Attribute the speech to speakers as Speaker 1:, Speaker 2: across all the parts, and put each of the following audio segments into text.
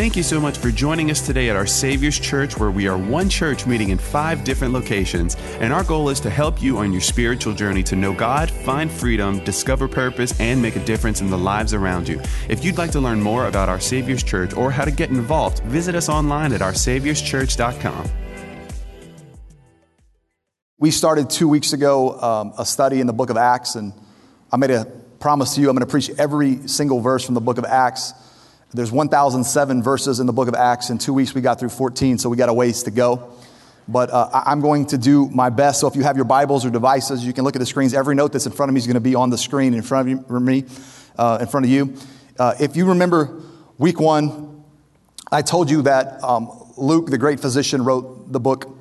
Speaker 1: Thank you so much for joining us today at our Savior's Church, where we are one church meeting in five different locations. And our goal is to help you on your spiritual journey to know God, find freedom, discover purpose, and make a difference in the lives around you. If you'd like to learn more about our Savior's Church or how to get involved, visit us online at oursaviorschurch.com.
Speaker 2: We started two weeks ago um, a study in the book of Acts, and I made a promise to you I'm going to preach every single verse from the book of Acts. There's 1,007 verses in the book of Acts. In two weeks, we got through 14, so we got a ways to go. But uh, I'm going to do my best. So if you have your Bibles or devices, you can look at the screens. Every note that's in front of me is going to be on the screen in front of you, me, uh, in front of you. Uh, if you remember week one, I told you that um, Luke, the great physician, wrote the book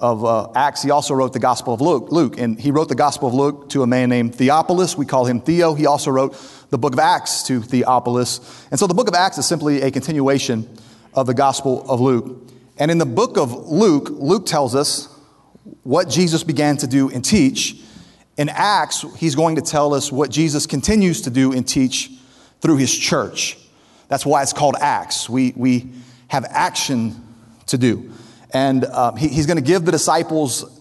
Speaker 2: of uh, Acts, he also wrote the Gospel of Luke, Luke. And he wrote the Gospel of Luke to a man named Theophilus. We call him Theo. He also wrote the book of Acts to Theophilus. And so the book of Acts is simply a continuation of the Gospel of Luke. And in the book of Luke, Luke tells us what Jesus began to do and teach. In Acts, he's going to tell us what Jesus continues to do and teach through his church. That's why it's called Acts. We, we have action to do. And uh, he, he's going to give the disciples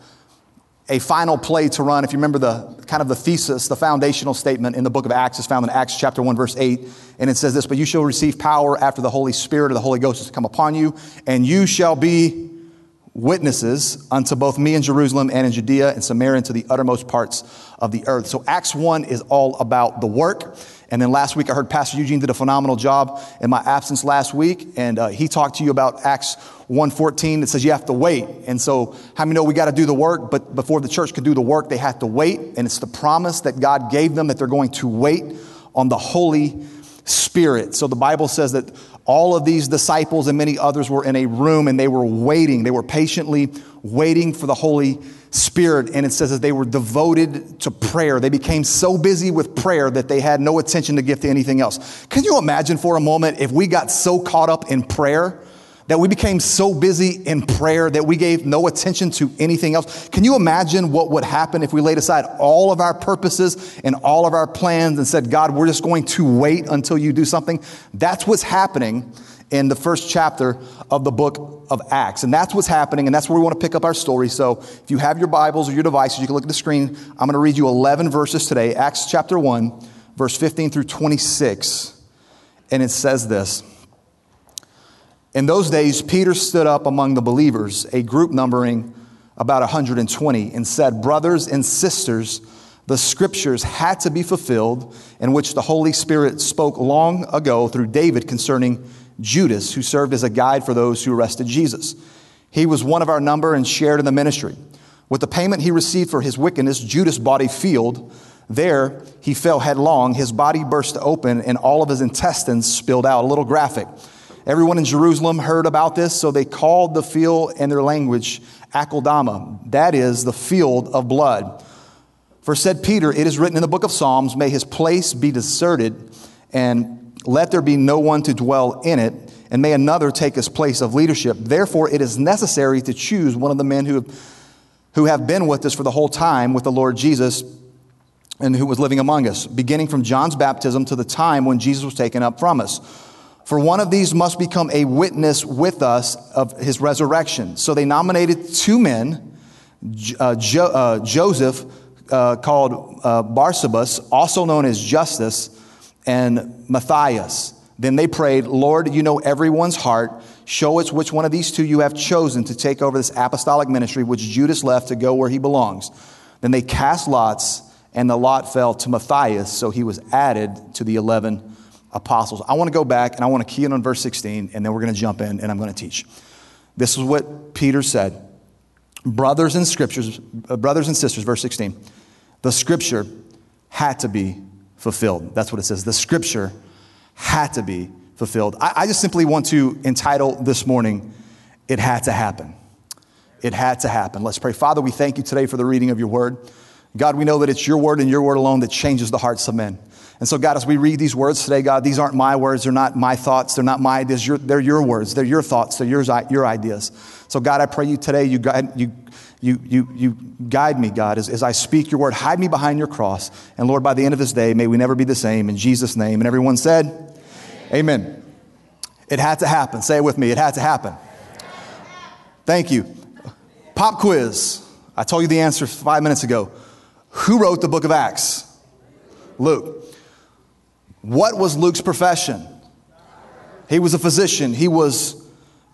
Speaker 2: a final play to run. If you remember the kind of the thesis, the foundational statement in the book of Acts is found in Acts chapter 1, verse 8. And it says this, but you shall receive power after the Holy Spirit or the Holy Ghost has come upon you, and you shall be witnesses unto both me in Jerusalem and in Judea and Samaria and to the uttermost parts of the earth. So Acts 1 is all about the work. And then last week I heard Pastor Eugene did a phenomenal job in my absence last week. And uh, he talked to you about Acts 1.14 that says you have to wait. And so how many know we got to do the work, but before the church could do the work, they had to wait. And it's the promise that God gave them that they're going to wait on the Holy Spirit. So the Bible says that all of these disciples and many others were in a room and they were waiting. They were patiently waiting for the Holy Spirit. Spirit, and it says that they were devoted to prayer. They became so busy with prayer that they had no attention to give to anything else. Can you imagine for a moment if we got so caught up in prayer? that we became so busy in prayer that we gave no attention to anything else. Can you imagine what would happen if we laid aside all of our purposes and all of our plans and said, God, we're just going to wait until you do something? That's what's happening in the first chapter of the book of Acts. And that's what's happening, and that's where we want to pick up our story. So if you have your Bibles or your devices, you can look at the screen. I'm going to read you 11 verses today, Acts chapter 1, verse 15 through 26. And it says this. In those days, Peter stood up among the believers, a group numbering about 120, and said, Brothers and sisters, the scriptures had to be fulfilled in which the Holy Spirit spoke long ago through David concerning Judas, who served as a guide for those who arrested Jesus. He was one of our number and shared in the ministry. With the payment he received for his wickedness, Judas bought a field. There he fell headlong, his body burst open, and all of his intestines spilled out. A little graphic. Everyone in Jerusalem heard about this, so they called the field in their language Akeldama, that is, the field of blood. For said Peter, it is written in the book of Psalms, may his place be deserted, and let there be no one to dwell in it, and may another take his place of leadership. Therefore, it is necessary to choose one of the men who have, who have been with us for the whole time with the Lord Jesus and who was living among us, beginning from John's baptism to the time when Jesus was taken up from us. For one of these must become a witness with us of his resurrection. So they nominated two men, uh, jo- uh, Joseph, uh, called uh, Barsabas, also known as Justus, and Matthias. Then they prayed, Lord, you know everyone's heart. Show us which one of these two you have chosen to take over this apostolic ministry, which Judas left to go where he belongs. Then they cast lots, and the lot fell to Matthias, so he was added to the eleven apostles. I want to go back and I want to key in on verse 16, and then we're going to jump in and I'm going to teach. This is what Peter said. Brothers and scriptures, uh, brothers and sisters, verse 16. The scripture had to be fulfilled. That's what it says. The scripture had to be fulfilled. I, I just simply want to entitle this morning, It Had to Happen. It had to happen. Let's pray. Father, we thank you today for the reading of your word. God, we know that it's your word and your word alone that changes the hearts of men. And so, God, as we read these words today, God, these aren't my words. They're not my thoughts. They're not my ideas. They're your words. They're your thoughts. They're yours, your ideas. So, God, I pray you today, you guide, you, you, you, you guide me, God, as, as I speak your word. Hide me behind your cross. And Lord, by the end of this day, may we never be the same. In Jesus' name. And everyone said, Amen. Amen. It had to happen. Say it with me. It had to happen. Thank you. Pop quiz. I told you the answer five minutes ago. Who wrote the book of Acts? Luke. What was Luke's profession? He was a physician, he was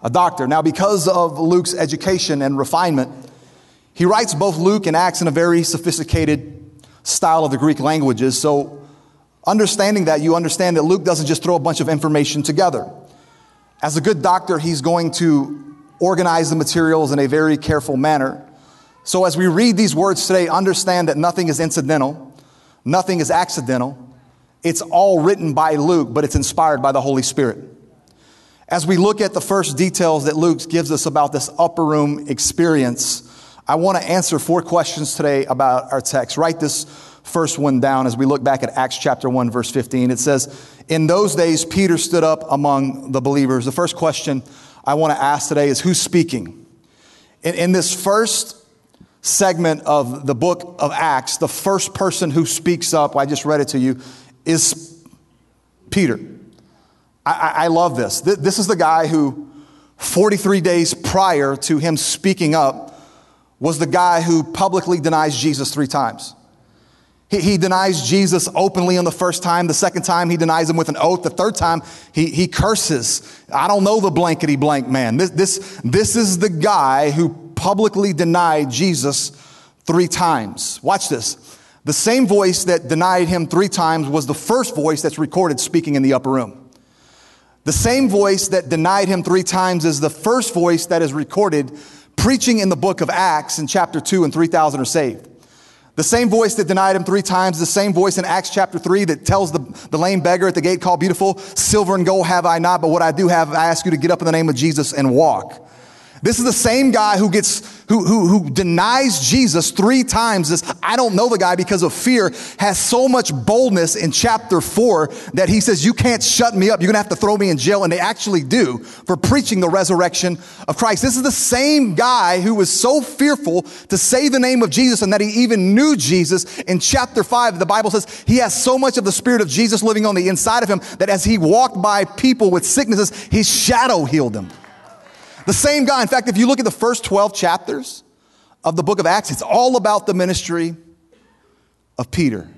Speaker 2: a doctor. Now, because of Luke's education and refinement, he writes both Luke and Acts in a very sophisticated style of the Greek languages. So, understanding that, you understand that Luke doesn't just throw a bunch of information together. As a good doctor, he's going to organize the materials in a very careful manner. So, as we read these words today, understand that nothing is incidental, nothing is accidental. It's all written by Luke, but it's inspired by the Holy Spirit. As we look at the first details that Luke gives us about this upper room experience, I want to answer four questions today about our text. Write this first one down as we look back at Acts chapter 1, verse 15. It says, In those days, Peter stood up among the believers. The first question I want to ask today is who's speaking? In, in this first segment of the book of Acts, the first person who speaks up, I just read it to you, is Peter. I, I love this. This is the guy who, 43 days prior to him speaking up, was the guy who publicly denies Jesus three times. He, he, denies Jesus openly on the first time. The second time, he denies him with an oath. The third time, he, he curses. I don't know the blankety blank man. This, this, this is the guy who publicly denied Jesus three times. Watch this. The same voice that denied him three times was the first voice that's recorded speaking in the upper room. The same voice that denied him three times is the first voice that is recorded preaching in the book of Acts in chapter 2 and 3,000 are saved. The same voice that denied him three times, the same voice in Acts chapter 3 that tells the, the lame beggar at the gate called beautiful, silver and gold have I not, but what I do have, I ask you to get up in the name of Jesus and walk. This is the same guy who gets, who, who, who denies Jesus three times. This, I don't know the guy because of fear, has so much boldness in chapter four that he says, you can't shut me up. You're going to have to throw me in jail. And they actually do for preaching the resurrection of Christ. This is the same guy who was so fearful to say the name of Jesus and that he even knew Jesus. In chapter five, the Bible says he has so much of the spirit of Jesus living on the inside of him that as he walked by people with sicknesses, his shadow healed them. The same guy. In fact, if you look at the first 12 chapters of the book of Acts, it's all about the ministry of Peter.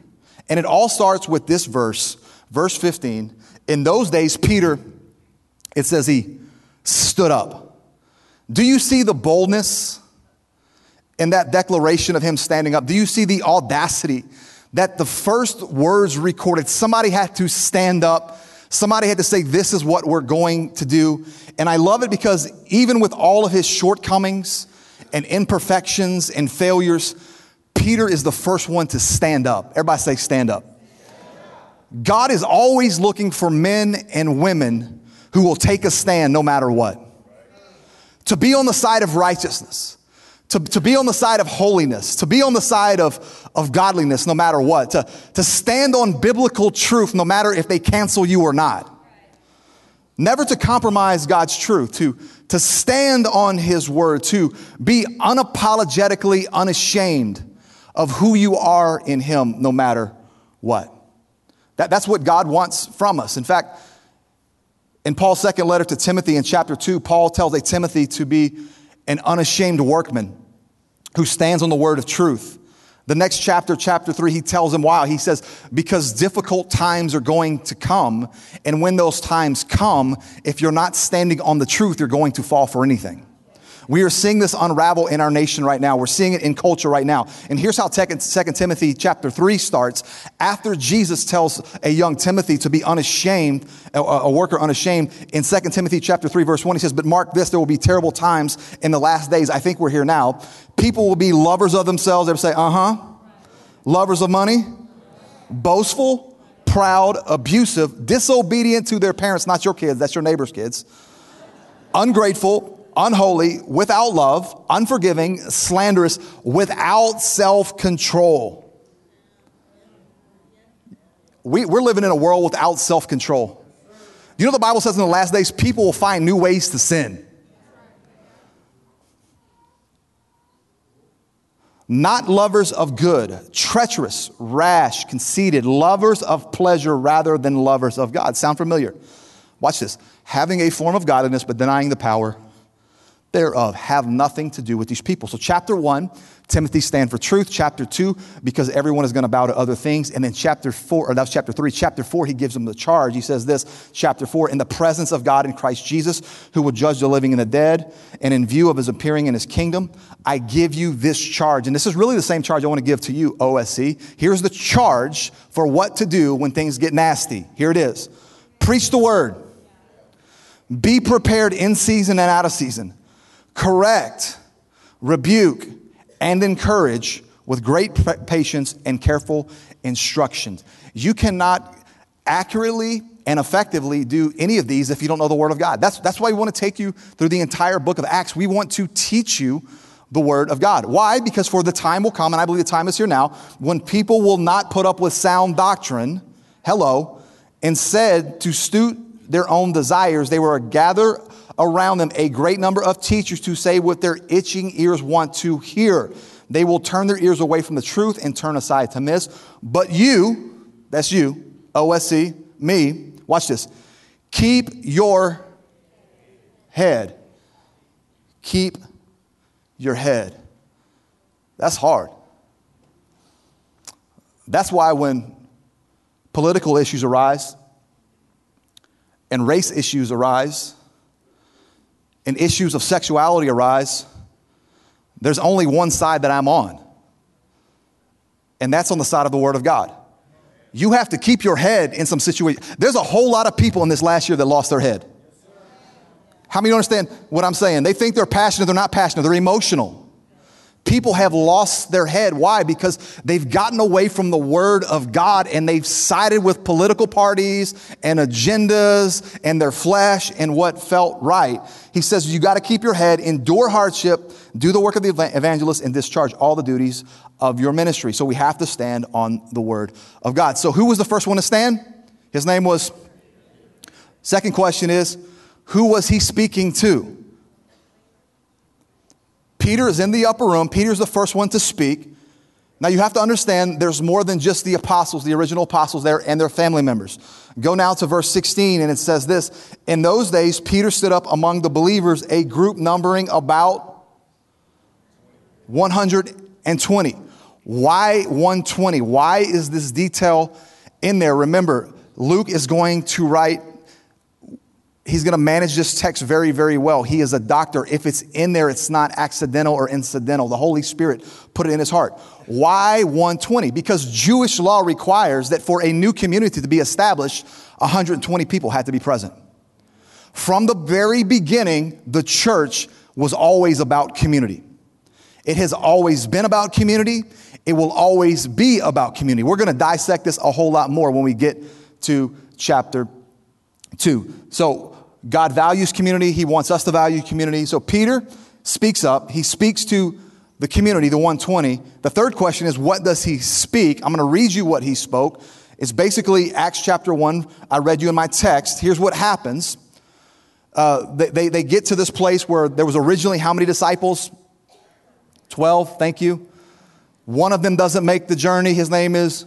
Speaker 2: And it all starts with this verse, verse 15. In those days, Peter, it says he stood up. Do you see the boldness in that declaration of him standing up? Do you see the audacity that the first words recorded, somebody had to stand up Somebody had to say, This is what we're going to do. And I love it because even with all of his shortcomings and imperfections and failures, Peter is the first one to stand up. Everybody say, Stand up. God is always looking for men and women who will take a stand no matter what. To be on the side of righteousness to, to be on the side of holiness, to be on the side of, of godliness no matter what, to, to stand on biblical truth no matter if they cancel you or not. Never to compromise God's truth, to, to stand on His word, to be unapologetically unashamed of who you are in Him no matter what. That, that's what God wants from us. In fact, in Paul's second letter to Timothy in chapter 2, Paul tells a Timothy to be an unashamed workman who stands on the word of truth. The next chapter, chapter three, he tells him why. He says, because difficult times are going to come. And when those times come, if you're not standing on the truth, you're going to fall for anything. We are seeing this unravel in our nation right now. We're seeing it in culture right now. And here's how 2 Timothy chapter 3 starts. After Jesus tells a young Timothy to be unashamed, a worker unashamed, in 2 Timothy chapter 3 verse 1, he says, But mark this, there will be terrible times in the last days. I think we're here now. People will be lovers of themselves. They will say, uh-huh. Lovers of money, boastful, proud, abusive, disobedient to their parents, not your kids, that's your neighbor's kids, ungrateful, unholy, without love, unforgiving, slanderous, without self control. We, we're living in a world without self control. You know, the Bible says in the last days, people will find new ways to sin. Not lovers of good, treacherous, rash, conceited, lovers of pleasure rather than lovers of God. Sound familiar? Watch this. Having a form of godliness, but denying the power thereof have nothing to do with these people. So, chapter one, Timothy stand for truth. Chapter two, because everyone is going to bow to other things. And then chapter four, or that's chapter three. Chapter four, he gives them the charge. He says this, chapter four, in the presence of God in Christ Jesus, who will judge the living and the dead, and in view of his appearing in his kingdom, I give you this charge. And this is really the same charge I want to give to you, OSC. Here's the charge for what to do when things get nasty. Here it is. Preach the word. Be prepared in season and out of season correct, rebuke, and encourage with great patience and careful instructions. You cannot accurately and effectively do any of these if you don't know the Word of God. That's, that's why we want to take you through the entire book of Acts. We want to teach you the Word of God. Why? Because for the time will come, and I believe the time is here now, when people will not put up with sound doctrine, hello, instead to suit their own desires, they will gather around them a great number of teachers to say what their itching ears want to hear. They will turn their ears away from the truth and turn aside to miss. But you, that's you, OSC, me, watch this. Keep your head. Keep your head. That's hard. That's why when political issues arise and race issues arise, and issues of sexuality arise, there's only one side that I'm on, and that's on the side of the Word of God. You have to keep your head in some situation. There's a whole lot of people in this last year that lost their head. How many understand what I'm saying? They think they're passionate, they're not passionate, they're emotional. People have lost their head. Why? Because they've gotten away from the word of God and they've sided with political parties and agendas and their flesh and what felt right. He says, you got to keep your head, endure hardship, do the work of the evangelist, and discharge all the duties of your ministry. So we have to stand on the word of God. So who was the first one to stand? His name was. Second question is, who was he speaking to? Peter is in the upper room. Peter's the first one to speak. Now you have to understand there's more than just the apostles, the original apostles there and their family members. Go now to verse 16 and it says this In those days, Peter stood up among the believers, a group numbering about 120. Why 120? Why is this detail in there? Remember, Luke is going to write he's going to manage this text very, very well. He is a doctor. If it's in there, it's not accidental or incidental. The Holy Spirit put it in his heart. Why 120? Because Jewish law requires that for a new community to be established, 120 people had to be present. From the very beginning, the church was always about community. It has always been about community. It will always be about community. We're going to dissect this a whole lot more when we get to chapter 2. So, God values community. He wants us to value community. So Peter speaks up. He speaks to the community, the 120. The third question is, what does he speak? I'm going to read you what he spoke. It's basically Acts chapter 1. I read you in my text. Here's what happens. Uh, they, they, they get to this place where there was originally how many disciples? 12, thank you. One of them doesn't make the journey. His name is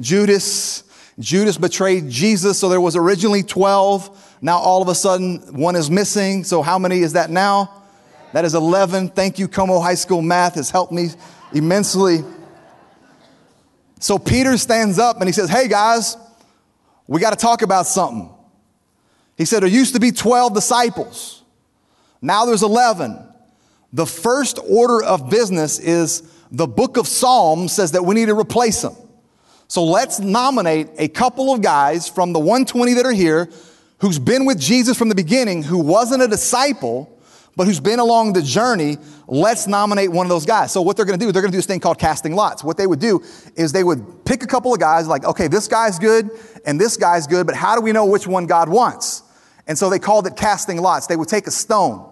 Speaker 2: Judas. Judas betrayed Jesus, so there was originally 12. Now all of a sudden, one is missing. So how many is that now? That is 11. Thank you, Como High School Math has helped me immensely. So Peter stands up and he says, Hey guys, we got to talk about something. He said, There used to be 12 disciples. Now there's 11. The first order of business is the book of Psalms says that we need to replace them. So let's nominate a couple of guys from the 120 that are here who's been with Jesus from the beginning, who wasn't a disciple, but who's been along the journey, let's nominate one of those guys. So what they're going to do, they're going to do this thing called casting lots. What they would do is they would pick a couple of guys like, okay, this guy's good and this guy's good, but how do we know which one God wants? And so they called it casting lots. They would take a stone.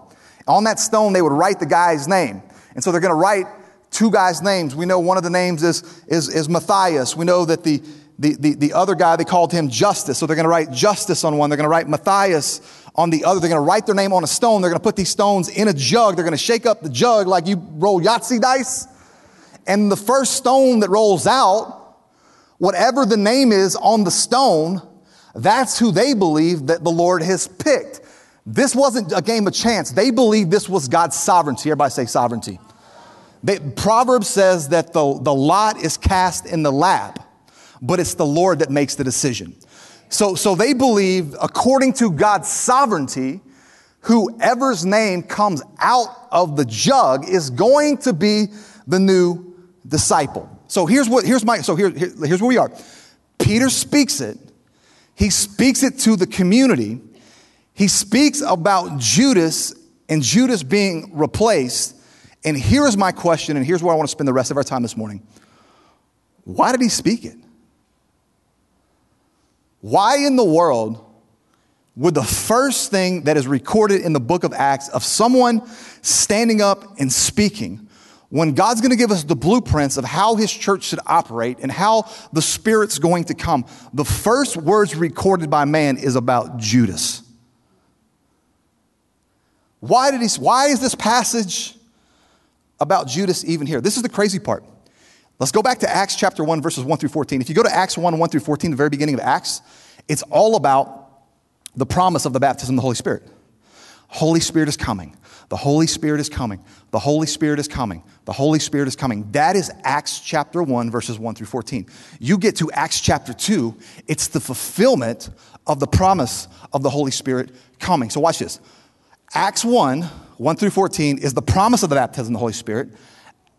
Speaker 2: On that stone, they would write the guy's name. And so they're going to write two guys' names. We know one of the names is, is, is Matthias. We know that the, the, the, the other guy, they called him Justice. So they're going to write Justice on one. They're going to write Matthias on the other. They're going to write their name on a stone. They're going to put these stones in a jug. They're going to shake up the jug like you roll Yahtzee dice. And the first stone that rolls out, whatever the name is on the stone, That's who they believe that the Lord has picked. This wasn't a game of chance. They believed this was God's sovereignty. Everybody say sovereignty. They, Proverbs says that the, the lot is cast in the lap, but it's the Lord that makes the decision. So, so they believe, according to God's sovereignty, whoever's name comes out of the jug is going to be the new disciple. So here's what, here's my, so here, here, here's where we are. Peter speaks it. He speaks it to the community. He speaks about Judas and Judas being replaced. And here's my question, and here's where I want to spend the rest of our time this morning. Why did he speak it? Why in the world would the first thing that is recorded in the book of Acts of someone standing up and speaking when God's going to give us the blueprints of how his church should operate and how the Spirit's going to come, the first words recorded by man is about Judas. Why, did he, why is this passage about Judas even here? This is the crazy part. Let's go back to Acts chapter 1, verses 1 through 14. If you go to Acts 1, 1 through 14, the very beginning of Acts, it's all about the promise of the baptism of the Holy Spirit. Holy Spirit is coming. The Holy Spirit is coming. The Holy Spirit is coming. The Holy Spirit is coming. That is Acts chapter 1, verses 1 through 14. You get to Acts chapter 2, it's the fulfillment of the promise of the Holy Spirit coming. So watch this. Acts 1, 1 through 14 is the promise of the baptism of the Holy Spirit.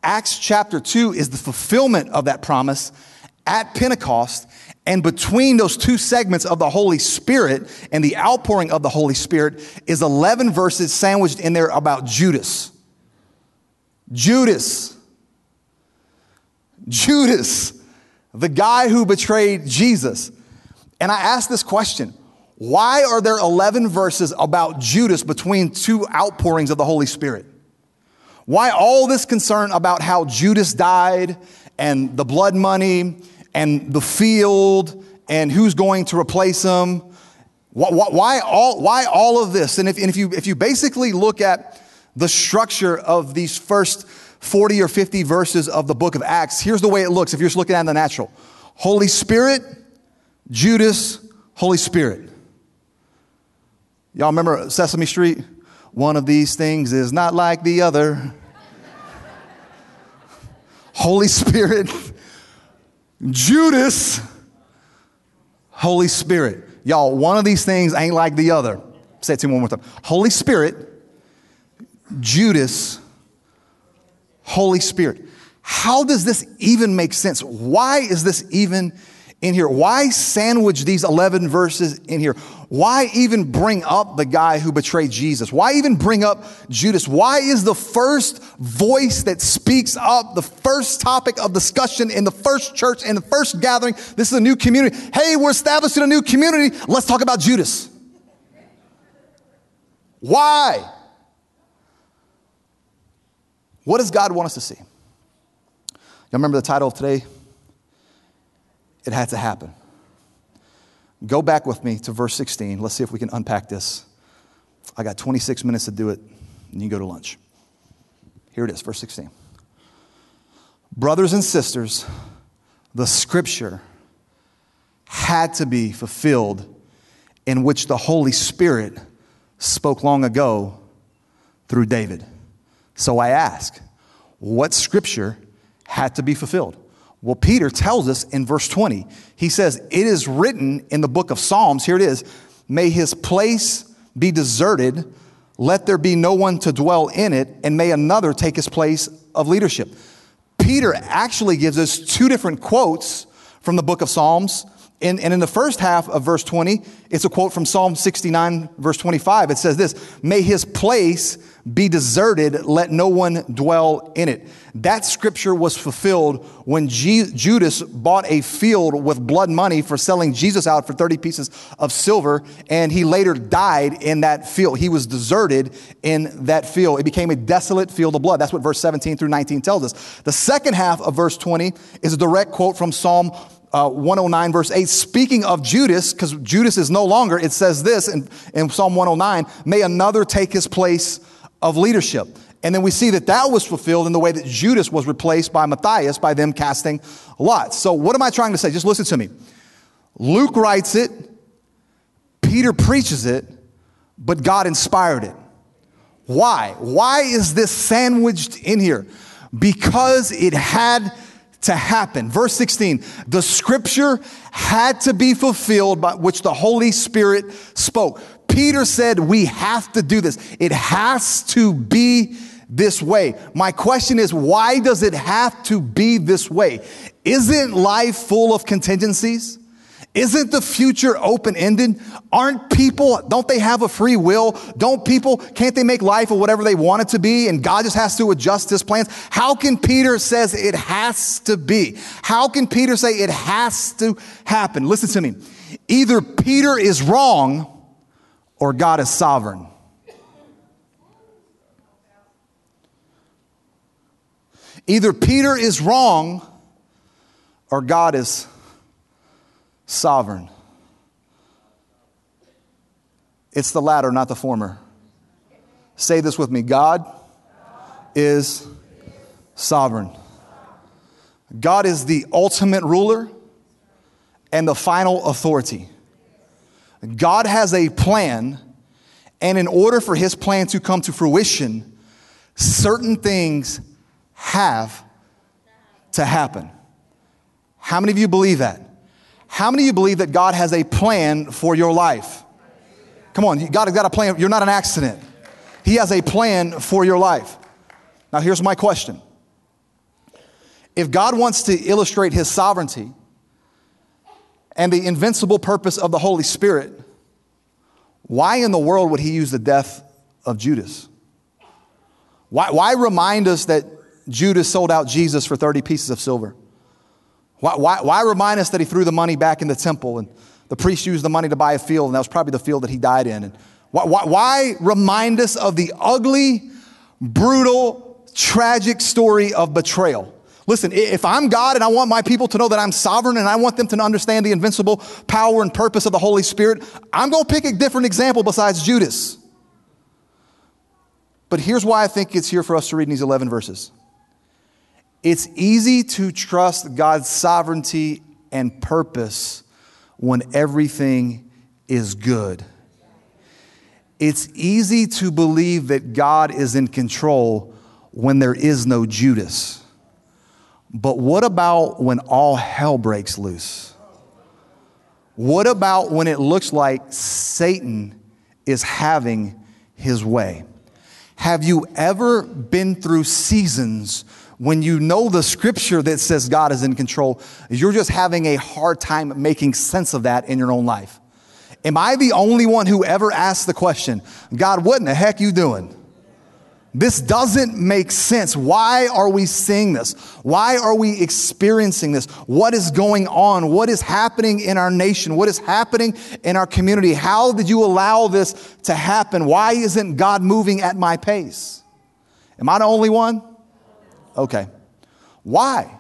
Speaker 2: Acts chapter 2 is the fulfillment of that promise at Pentecost. And between those two segments of the Holy Spirit and the outpouring of the Holy Spirit is 11 verses sandwiched in there about Judas. Judas. Judas, the guy who betrayed Jesus. And I ask this question why are there 11 verses about Judas between two outpourings of the Holy Spirit? Why all this concern about how Judas died and the blood money and the field and who's going to replace him? Why, why all, why all of this? And if, and if, you, if you basically look at the structure of these first 40 or 50 verses of the book of Acts, here's the way it looks if you're just looking at the natural Holy Spirit, Judas, Holy Spirit. Y'all remember Sesame Street? One of these things is not like the other. Holy Spirit, Judas, Holy Spirit. Y'all, one of these things ain't like the other. Say it to me one more time. Holy Spirit, Judas, Holy Spirit. How does this even make sense? Why is this even in here? Why sandwich these 11 verses in here? Why even bring up the guy who betrayed Jesus? Why even bring up Judas? Why is the first voice that speaks up, the first topic of discussion in the first church, in the first gathering? This is a new community. Hey, we're establishing a new community. Let's talk about Judas. Why? What does God want us to see? Y'all remember the title of today? It had to happen. Go back with me to verse 16. Let's see if we can unpack this. I got 26 minutes to do it, and you go to lunch. Here it is, verse 16. Brothers and sisters, the scripture had to be fulfilled in which the Holy Spirit spoke long ago through David. So I ask, what scripture had to be fulfilled? Well, Peter tells us in verse 20, he says, It is written in the book of Psalms, here it is, may his place be deserted, let there be no one to dwell in it, and may another take his place of leadership. Peter actually gives us two different quotes from the book of Psalms. And, and in the first half of verse 20, it's a quote from Psalm 69, verse 25. It says this May his place be deserted, let no one dwell in it. That scripture was fulfilled when G- Judas bought a field with blood money for selling Jesus out for 30 pieces of silver, and he later died in that field. He was deserted in that field. It became a desolate field of blood. That's what verse 17 through 19 tells us. The second half of verse 20 is a direct quote from Psalm uh, 109, verse 8, speaking of Judas, because Judas is no longer, it says this in, in Psalm 109, may another take his place of leadership. And then we see that that was fulfilled in the way that Judas was replaced by Matthias by them casting lots. So, what am I trying to say? Just listen to me. Luke writes it Peter preaches it, but God inspired it. Why? Why is this sandwiched in here? Because it had to happen. Verse 16, the scripture had to be fulfilled by which the Holy Spirit spoke. Peter said, We have to do this. It has to be this way. My question is, why does it have to be this way? Isn't life full of contingencies? Isn't the future open ended? Aren't people, don't they have a free will? Don't people, can't they make life or whatever they want it to be and God just has to adjust his plans? How can Peter says it has to be? How can Peter say it has to happen? Listen to me. Either Peter is wrong or God is sovereign. Either Peter is wrong or God is sovereign. It's the latter, not the former. Say this with me God is sovereign. God is the ultimate ruler and the final authority. God has a plan, and in order for his plan to come to fruition, certain things have to happen. How many of you believe that? How many of you believe that God has a plan for your life? Come on, God has got a plan. You're not an accident. He has a plan for your life. Now, here's my question If God wants to illustrate his sovereignty and the invincible purpose of the Holy Spirit, why in the world would he use the death of Judas? Why, why remind us that Judas sold out Jesus for 30 pieces of silver? Why, why, why remind us that he threw the money back in the temple and the priest used the money to buy a field and that was probably the field that he died in? And why, why, why remind us of the ugly, brutal, tragic story of betrayal? Listen, if I'm God and I want my people to know that I'm sovereign and I want them to understand the invincible power and purpose of the Holy Spirit, I'm going to pick a different example besides Judas. But here's why I think it's here for us to read in these 11 verses. It's easy to trust God's sovereignty and purpose when everything is good. It's easy to believe that God is in control when there is no Judas. But what about when all hell breaks loose? What about when it looks like Satan is having his way? Have you ever been through seasons when you know the scripture that says God is in control, you're just having a hard time making sense of that in your own life. Am I the only one who ever asked the question, God, what in the heck are you doing? This doesn't make sense. Why are we seeing this? Why are we experiencing this? What is going on? What is happening in our nation? What is happening in our community? How did you allow this to happen? Why isn't God moving at my pace? Am I the only one? Okay. Why?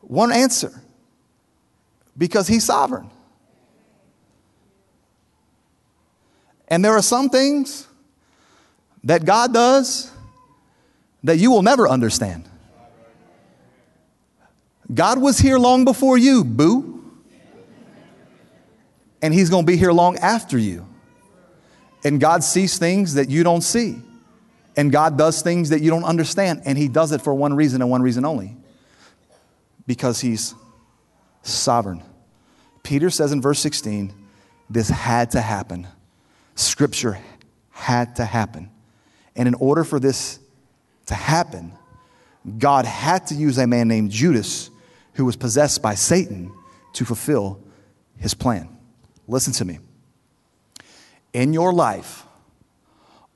Speaker 2: One answer because he's sovereign. And there are some things that God does that you will never understand. God was here long before you, boo. And he's going to be here long after you. And God sees things that you don't see. And God does things that you don't understand, and He does it for one reason and one reason only because He's sovereign. Peter says in verse 16, this had to happen. Scripture had to happen. And in order for this to happen, God had to use a man named Judas who was possessed by Satan to fulfill his plan. Listen to me. In your life,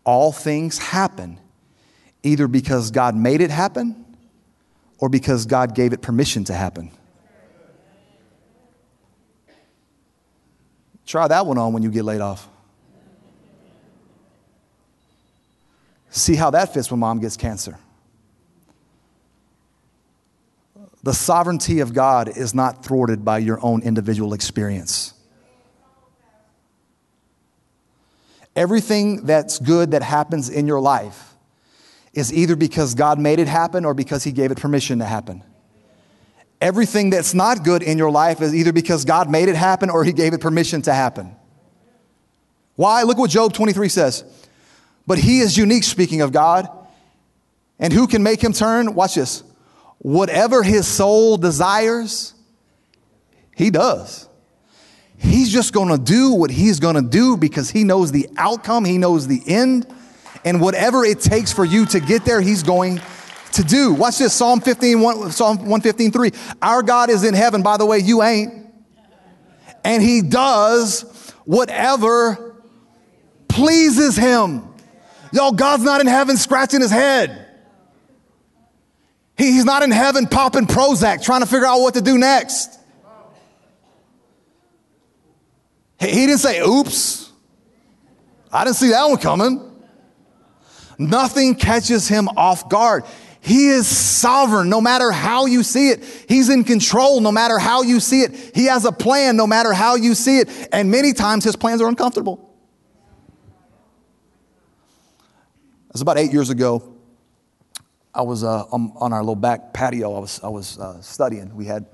Speaker 2: all things happen either because God made it happen or because God gave it permission to happen. Try that one on when you get laid off. See how that fits when mom gets cancer. The sovereignty of God is not thwarted by your own individual experience. Everything that's good that happens in your life is either because God made it happen or because He gave it permission to happen. Everything that's not good in your life is either because God made it happen or He gave it permission to happen. Why? Look what Job 23 says. But he is unique, speaking of God. And who can make him turn? Watch this. Whatever his soul desires, he does. He's just gonna do what he's gonna do because he knows the outcome, he knows the end. And whatever it takes for you to get there, he's going to do. Watch this Psalm 15, 1, Psalm 115, 3. Our God is in heaven, by the way, you ain't. And he does whatever pleases him. Y'all, God's not in heaven scratching his head. He's not in heaven popping Prozac trying to figure out what to do next. He didn't say, oops. I didn't see that one coming. Nothing catches him off guard. He is sovereign no matter how you see it. He's in control no matter how you see it. He has a plan no matter how you see it. And many times his plans are uncomfortable. It was about eight years ago. I was uh, on, on, our little back patio. I was, I was uh, studying. We had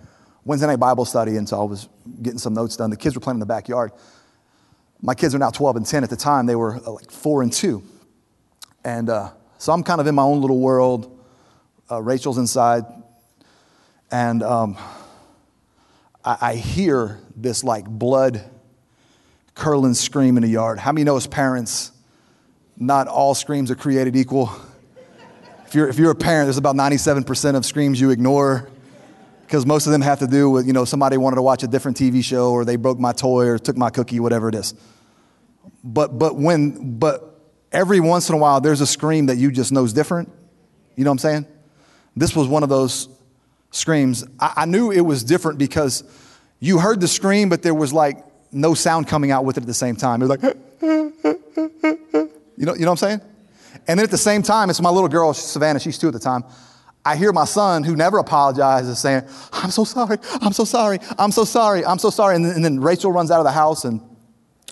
Speaker 2: Wednesday night Bible study, and so I was getting some notes done. The kids were playing in the backyard. My kids are now 12 and 10. At the time, they were uh, like four and two. And uh, so I'm kind of in my own little world. Uh, Rachel's inside. And um, I, I, hear this like blood curling scream in the yard. How many know as parents, not all screams are created equal? If you're, if you're a parent, there's about 97% of screams you ignore because most of them have to do with, you know, somebody wanted to watch a different TV show or they broke my toy or took my cookie, whatever it is. But, but when, but every once in a while, there's a scream that you just know is different. You know what I'm saying? This was one of those screams. I, I knew it was different because you heard the scream, but there was like no sound coming out with it at the same time. It was like, you know, you know what I'm saying? And then at the same time, it's my little girl, Savannah, she's two at the time. I hear my son, who never apologizes, saying, I'm so sorry, I'm so sorry, I'm so sorry, I'm so sorry. And then, and then Rachel runs out of the house and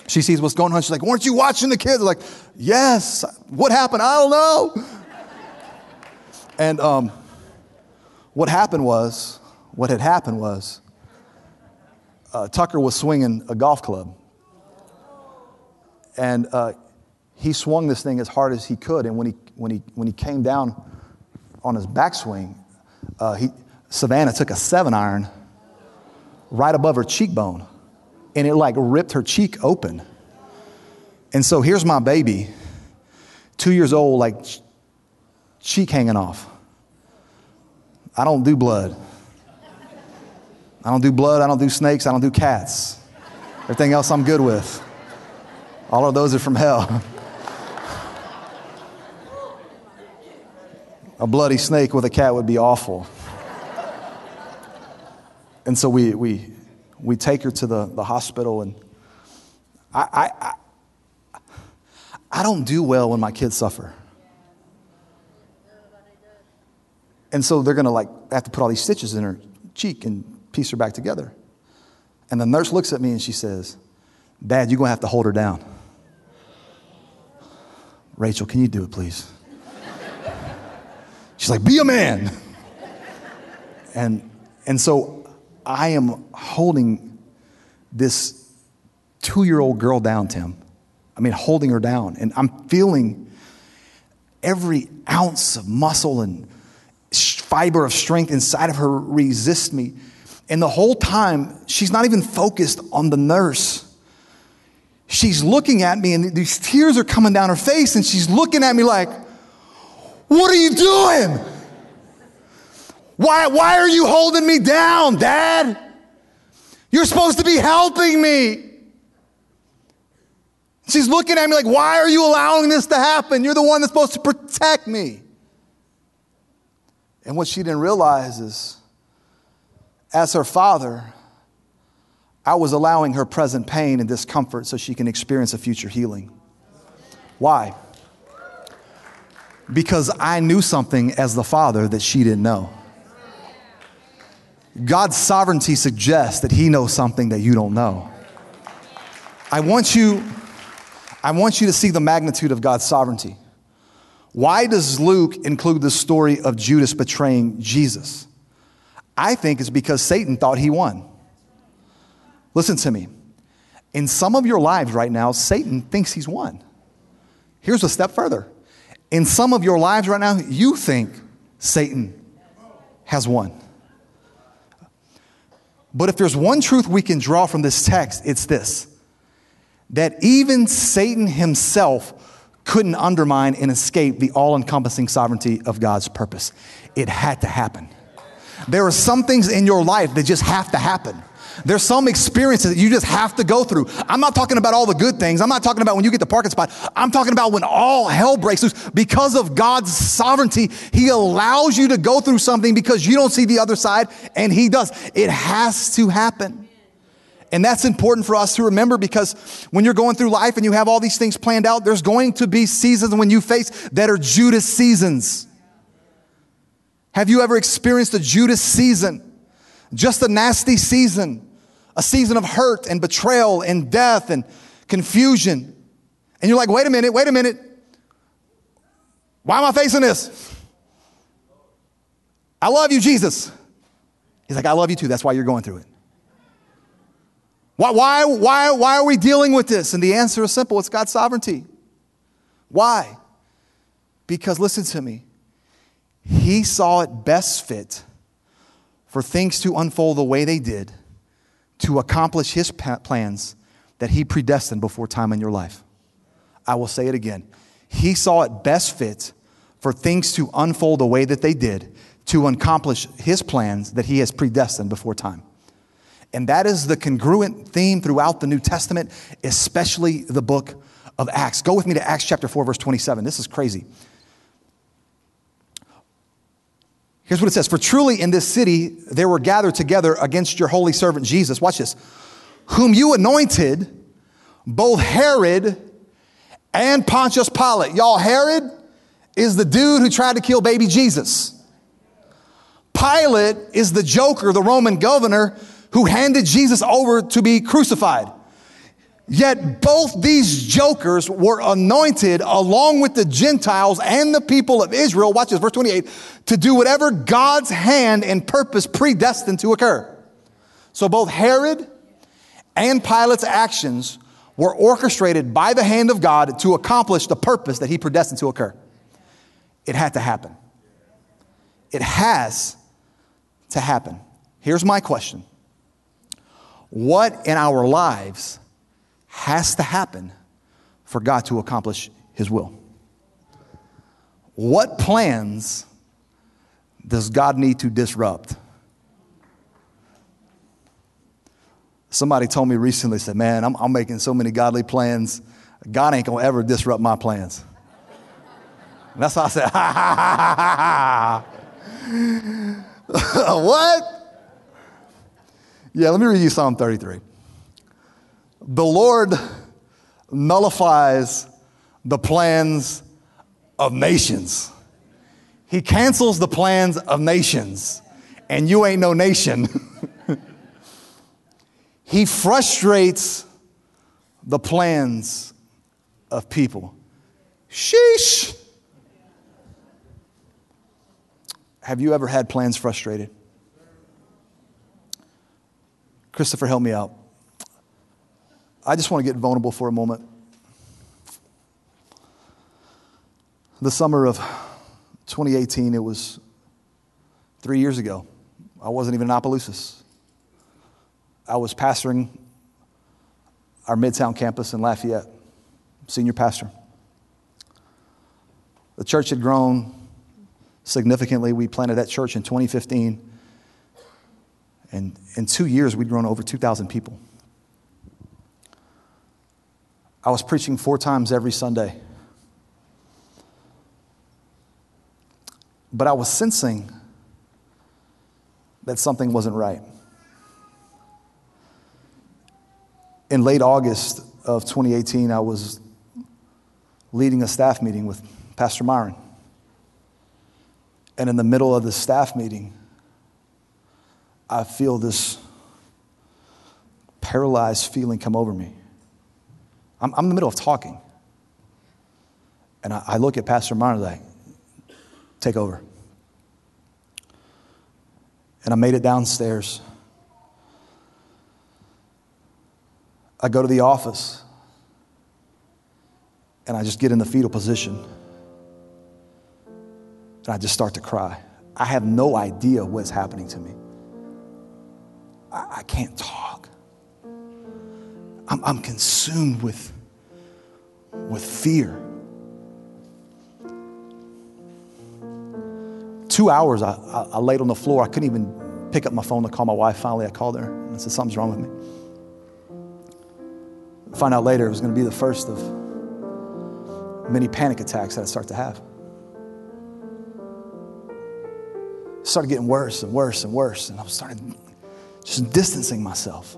Speaker 2: she sees what's going on. She's like, Weren't you watching the kids? like, Yes. What happened? I don't know. and um, what happened was, what had happened was, uh, Tucker was swinging a golf club. And uh, he swung this thing as hard as he could. And when he, when he, when he came down on his backswing, uh, he, Savannah took a seven iron right above her cheekbone and it like ripped her cheek open. And so here's my baby, two years old, like cheek hanging off. I don't do blood. I don't do blood. I don't do snakes. I don't do cats. Everything else I'm good with. All of those are from hell. a bloody snake with a cat would be awful. And so we, we, we take her to the, the hospital, and I, I, I don't do well when my kids suffer. And so they're going to like have to put all these stitches in her cheek and piece her back together. And the nurse looks at me and she says, Dad, you're going to have to hold her down. Rachel, can you do it, please? She's like, Be a man. And, and so I am holding this two year old girl down, Tim. I mean, holding her down. And I'm feeling every ounce of muscle and fiber of strength inside of her resist me. And the whole time, she's not even focused on the nurse. She's looking at me, and these tears are coming down her face, and she's looking at me like, What are you doing? Why, why are you holding me down, Dad? You're supposed to be helping me. She's looking at me like, Why are you allowing this to happen? You're the one that's supposed to protect me. And what she didn't realize is, as her father, I was allowing her present pain and discomfort so she can experience a future healing. Why? Because I knew something as the father that she didn't know. God's sovereignty suggests that He knows something that you don't know. I want you, I want you to see the magnitude of God's sovereignty. Why does Luke include the story of Judas betraying Jesus? I think it's because Satan thought he won. Listen to me. In some of your lives right now, Satan thinks he's won. Here's a step further. In some of your lives right now, you think Satan has won. But if there's one truth we can draw from this text, it's this that even Satan himself couldn't undermine and escape the all encompassing sovereignty of God's purpose. It had to happen. There are some things in your life that just have to happen. There's some experiences that you just have to go through. I'm not talking about all the good things. I'm not talking about when you get the parking spot. I'm talking about when all hell breaks loose. Because of God's sovereignty, He allows you to go through something because you don't see the other side, and He does. It has to happen. And that's important for us to remember because when you're going through life and you have all these things planned out, there's going to be seasons when you face that are Judas seasons. Have you ever experienced a Judas season? Just a nasty season a season of hurt and betrayal and death and confusion. And you're like, wait a minute, wait a minute. Why am I facing this? I love you, Jesus. He's like, I love you too. That's why you're going through it. Why, why, why, why are we dealing with this? And the answer is simple it's God's sovereignty. Why? Because listen to me. He saw it best fit for things to unfold the way they did to accomplish his plans that he predestined before time in your life. I will say it again. He saw it best fit for things to unfold the way that they did to accomplish his plans that he has predestined before time. And that is the congruent theme throughout the New Testament, especially the book of Acts. Go with me to Acts chapter 4, verse 27. This is crazy. Here's what it says For truly in this city there were gathered together against your holy servant Jesus. Watch this. Whom you anointed, both Herod and Pontius Pilate. Y'all, Herod is the dude who tried to kill baby Jesus. Pilate is the joker, the Roman governor who handed Jesus over to be crucified. Yet both these jokers were anointed along with the Gentiles and the people of Israel, watch this, verse 28, to do whatever God's hand and purpose predestined to occur. So both Herod and Pilate's actions were orchestrated by the hand of God to accomplish the purpose that he predestined to occur. It had to happen. It has to happen. Here's my question What in our lives has to happen for God to accomplish his will. What plans does God need to disrupt? Somebody told me recently, said, Man, I'm, I'm making so many godly plans. God ain't gonna ever disrupt my plans. And that's why I said, ha ha ha ha ha. what? Yeah, let me read you Psalm 33 the Lord nullifies the plans of nations. He cancels the plans of nations, and you ain't no nation. he frustrates the plans of people. Sheesh. Have you ever had plans frustrated? Christopher, help me out. I just want to get vulnerable for a moment. The summer of 2018, it was three years ago. I wasn't even in Opelousas. I was pastoring our Midtown campus in Lafayette, senior pastor. The church had grown significantly. We planted that church in 2015. And in two years, we'd grown over 2,000 people. I was preaching four times every Sunday. But I was sensing that something wasn't right. In late August of 2018, I was leading a staff meeting with Pastor Myron. And in the middle of the staff meeting, I feel this paralyzed feeling come over me. I'm, I'm in the middle of talking. And I, I look at Pastor Martin like, take over. And I made it downstairs. I go to the office and I just get in the fetal position and I just start to cry. I have no idea what's happening to me. I, I can't talk. I'm, I'm consumed with, with fear. Two hours I, I, I laid on the floor. I couldn't even pick up my phone to call my wife. Finally, I called her and I said, Something's wrong with me. Find out later it was going to be the first of many panic attacks that I start to have. It started getting worse and worse and worse, and I started just distancing myself.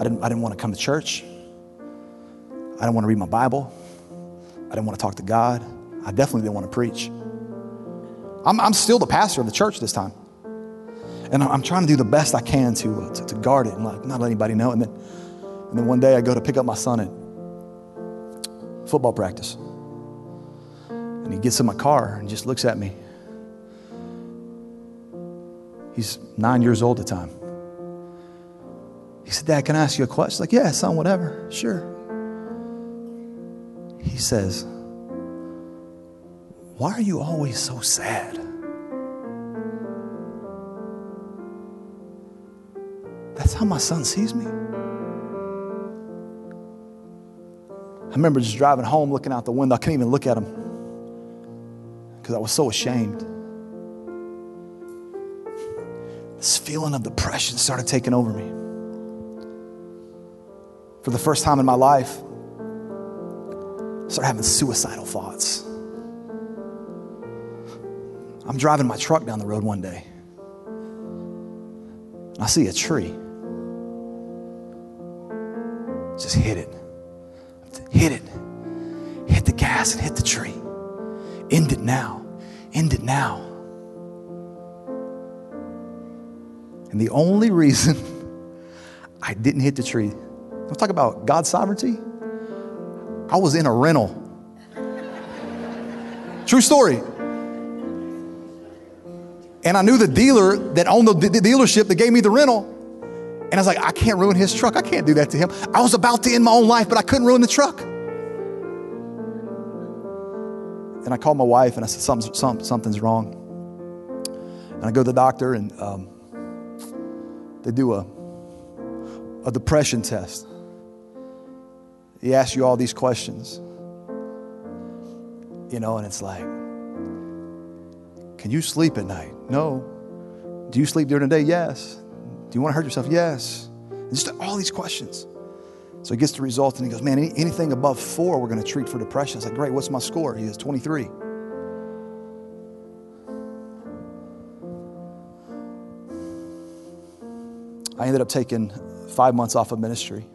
Speaker 2: I didn't, I didn't want to come to church. I didn't want to read my Bible. I didn't want to talk to God. I definitely didn't want to preach. I'm, I'm still the pastor of the church this time. And I'm trying to do the best I can to, uh, to, to, guard it and like not let anybody know. And then, and then one day I go to pick up my son at football practice. And he gets in my car and just looks at me. He's nine years old at the time. He said, Dad, can I ask you a question? Like, yeah, son, whatever. Sure. He says, Why are you always so sad? That's how my son sees me. I remember just driving home, looking out the window. I couldn't even look at him because I was so ashamed. This feeling of depression started taking over me. For the first time in my life, I started having suicidal thoughts. I'm driving my truck down the road one day. And I see a tree. Just hit it hit it. Hit the gas and hit the tree. End it now. End it now. And the only reason I didn't hit the tree, I'm talking about God's sovereignty. I was in a rental. True story. And I knew the dealer that owned the, the dealership that gave me the rental. And I was like, I can't ruin his truck. I can't do that to him. I was about to end my own life, but I couldn't ruin the truck. And I called my wife and I said, Something's, something's wrong. And I go to the doctor and um, they do a, a depression test. He asks you all these questions. You know, and it's like, can you sleep at night? No. Do you sleep during the day? Yes. Do you want to hurt yourself? Yes. And just all these questions. So he gets the result and he goes, Man, any, anything above four, we're going to treat for depression. I like, Great, what's my score? He has 23. I ended up taking five months off of ministry.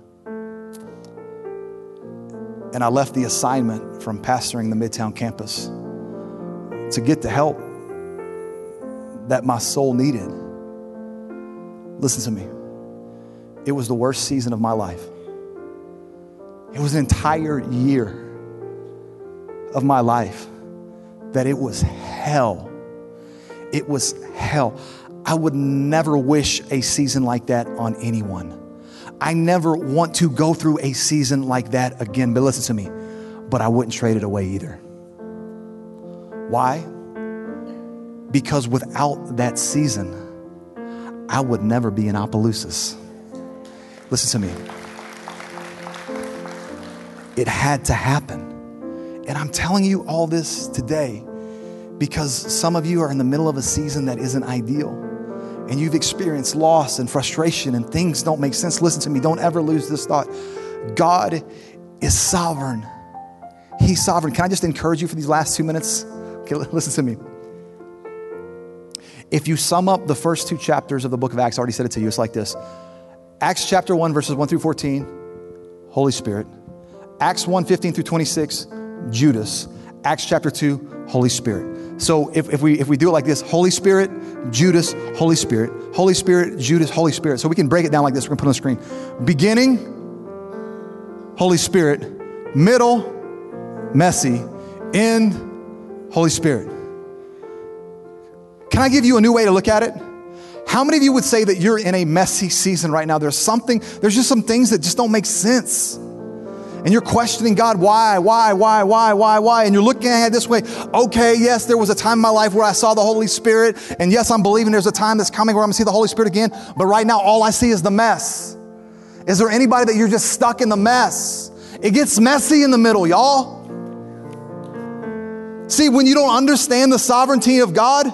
Speaker 2: And I left the assignment from pastoring the Midtown campus to get the help that my soul needed. Listen to me. It was the worst season of my life. It was an entire year of my life that it was hell. It was hell. I would never wish a season like that on anyone. I never want to go through a season like that again. But listen to me, but I wouldn't trade it away either. Why? Because without that season, I would never be in Opelousas. Listen to me. It had to happen. And I'm telling you all this today because some of you are in the middle of a season that isn't ideal and you've experienced loss and frustration and things don't make sense. Listen to me, don't ever lose this thought. God is sovereign. He's sovereign. Can I just encourage you for these last two minutes? Okay, listen to me. If you sum up the first two chapters of the book of Acts, I already said it to you, it's like this Acts chapter 1, verses 1 through 14, Holy Spirit. Acts 1, 15 through 26, Judas. Acts chapter 2, Holy Spirit. So if, if, we, if we do it like this Holy Spirit, Judas, Holy Spirit, Holy Spirit, Judas, Holy Spirit. So we can break it down like this. We're going to put on the screen. Beginning, Holy Spirit. Middle, messy. End, Holy Spirit. Can I give you a new way to look at it? How many of you would say that you're in a messy season right now? There's something, there's just some things that just don't make sense. And you're questioning God, why, why, why, why, why, why? And you're looking at it this way. Okay, yes, there was a time in my life where I saw the Holy Spirit. And yes, I'm believing there's a time that's coming where I'm gonna see the Holy Spirit again. But right now, all I see is the mess. Is there anybody that you're just stuck in the mess? It gets messy in the middle, y'all. See, when you don't understand the sovereignty of God,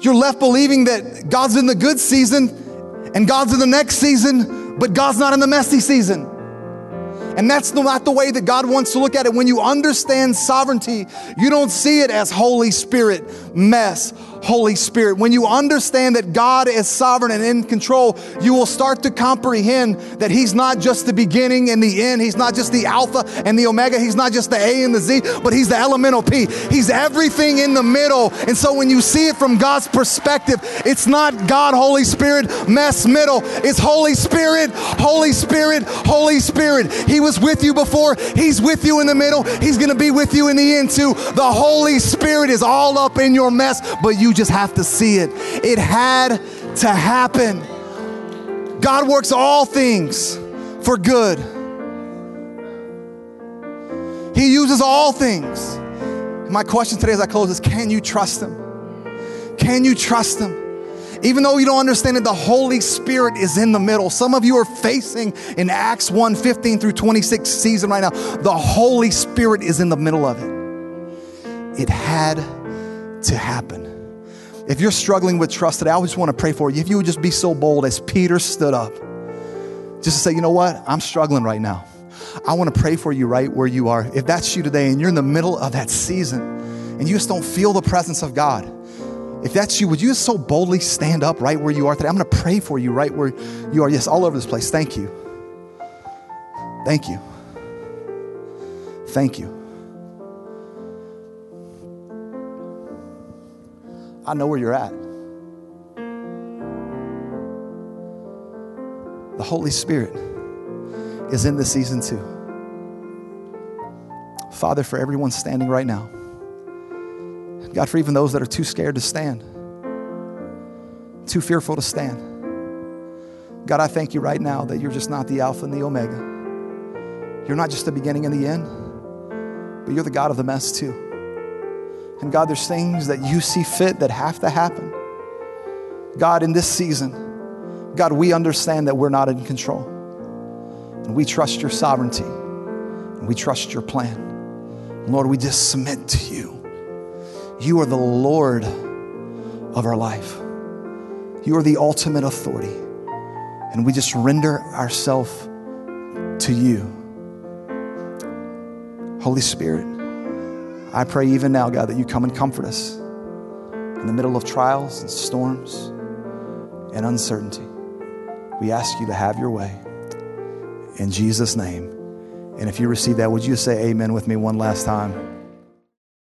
Speaker 2: you're left believing that God's in the good season and God's in the next season, but God's not in the messy season. And that's not the way that God wants to look at it. When you understand sovereignty, you don't see it as Holy Spirit mess. Holy Spirit. When you understand that God is sovereign and in control, you will start to comprehend that He's not just the beginning and the end. He's not just the Alpha and the Omega. He's not just the A and the Z, but He's the LMNOP. He's everything in the middle. And so when you see it from God's perspective, it's not God, Holy Spirit, mess middle. It's Holy Spirit, Holy Spirit, Holy Spirit. He was with you before. He's with you in the middle. He's going to be with you in the end too. The Holy Spirit is all up in your mess, but you you just have to see it. It had to happen. God works all things for good. He uses all things. My question today as I close is can you trust Him? Can you trust Him? Even though you don't understand it, the Holy Spirit is in the middle. Some of you are facing in Acts 1 15 through 26 season right now. The Holy Spirit is in the middle of it. It had to happen. If you're struggling with trust today, I just want to pray for you. If you would just be so bold as Peter stood up, just to say, you know what? I'm struggling right now. I want to pray for you right where you are. If that's you today and you're in the middle of that season and you just don't feel the presence of God, if that's you, would you just so boldly stand up right where you are today? I'm going to pray for you right where you are. Yes, all over this place. Thank you. Thank you. Thank you. I know where you're at. The Holy Spirit is in this season too. Father, for everyone standing right now, God, for even those that are too scared to stand, too fearful to stand. God, I thank you right now that you're just not the Alpha and the Omega. You're not just the beginning and the end, but you're the God of the mess too. And God, there's things that you see fit that have to happen. God, in this season, God, we understand that we're not in control. And we trust your sovereignty. And we trust your plan. Lord, we just submit to you. You are the Lord of our life. You are the ultimate authority. And we just render ourselves to you. Holy Spirit, I pray even now, God, that you come and comfort us in the middle of trials and storms and uncertainty. We ask you to have your way in Jesus' name. And if you receive that, would you say amen with me one last time?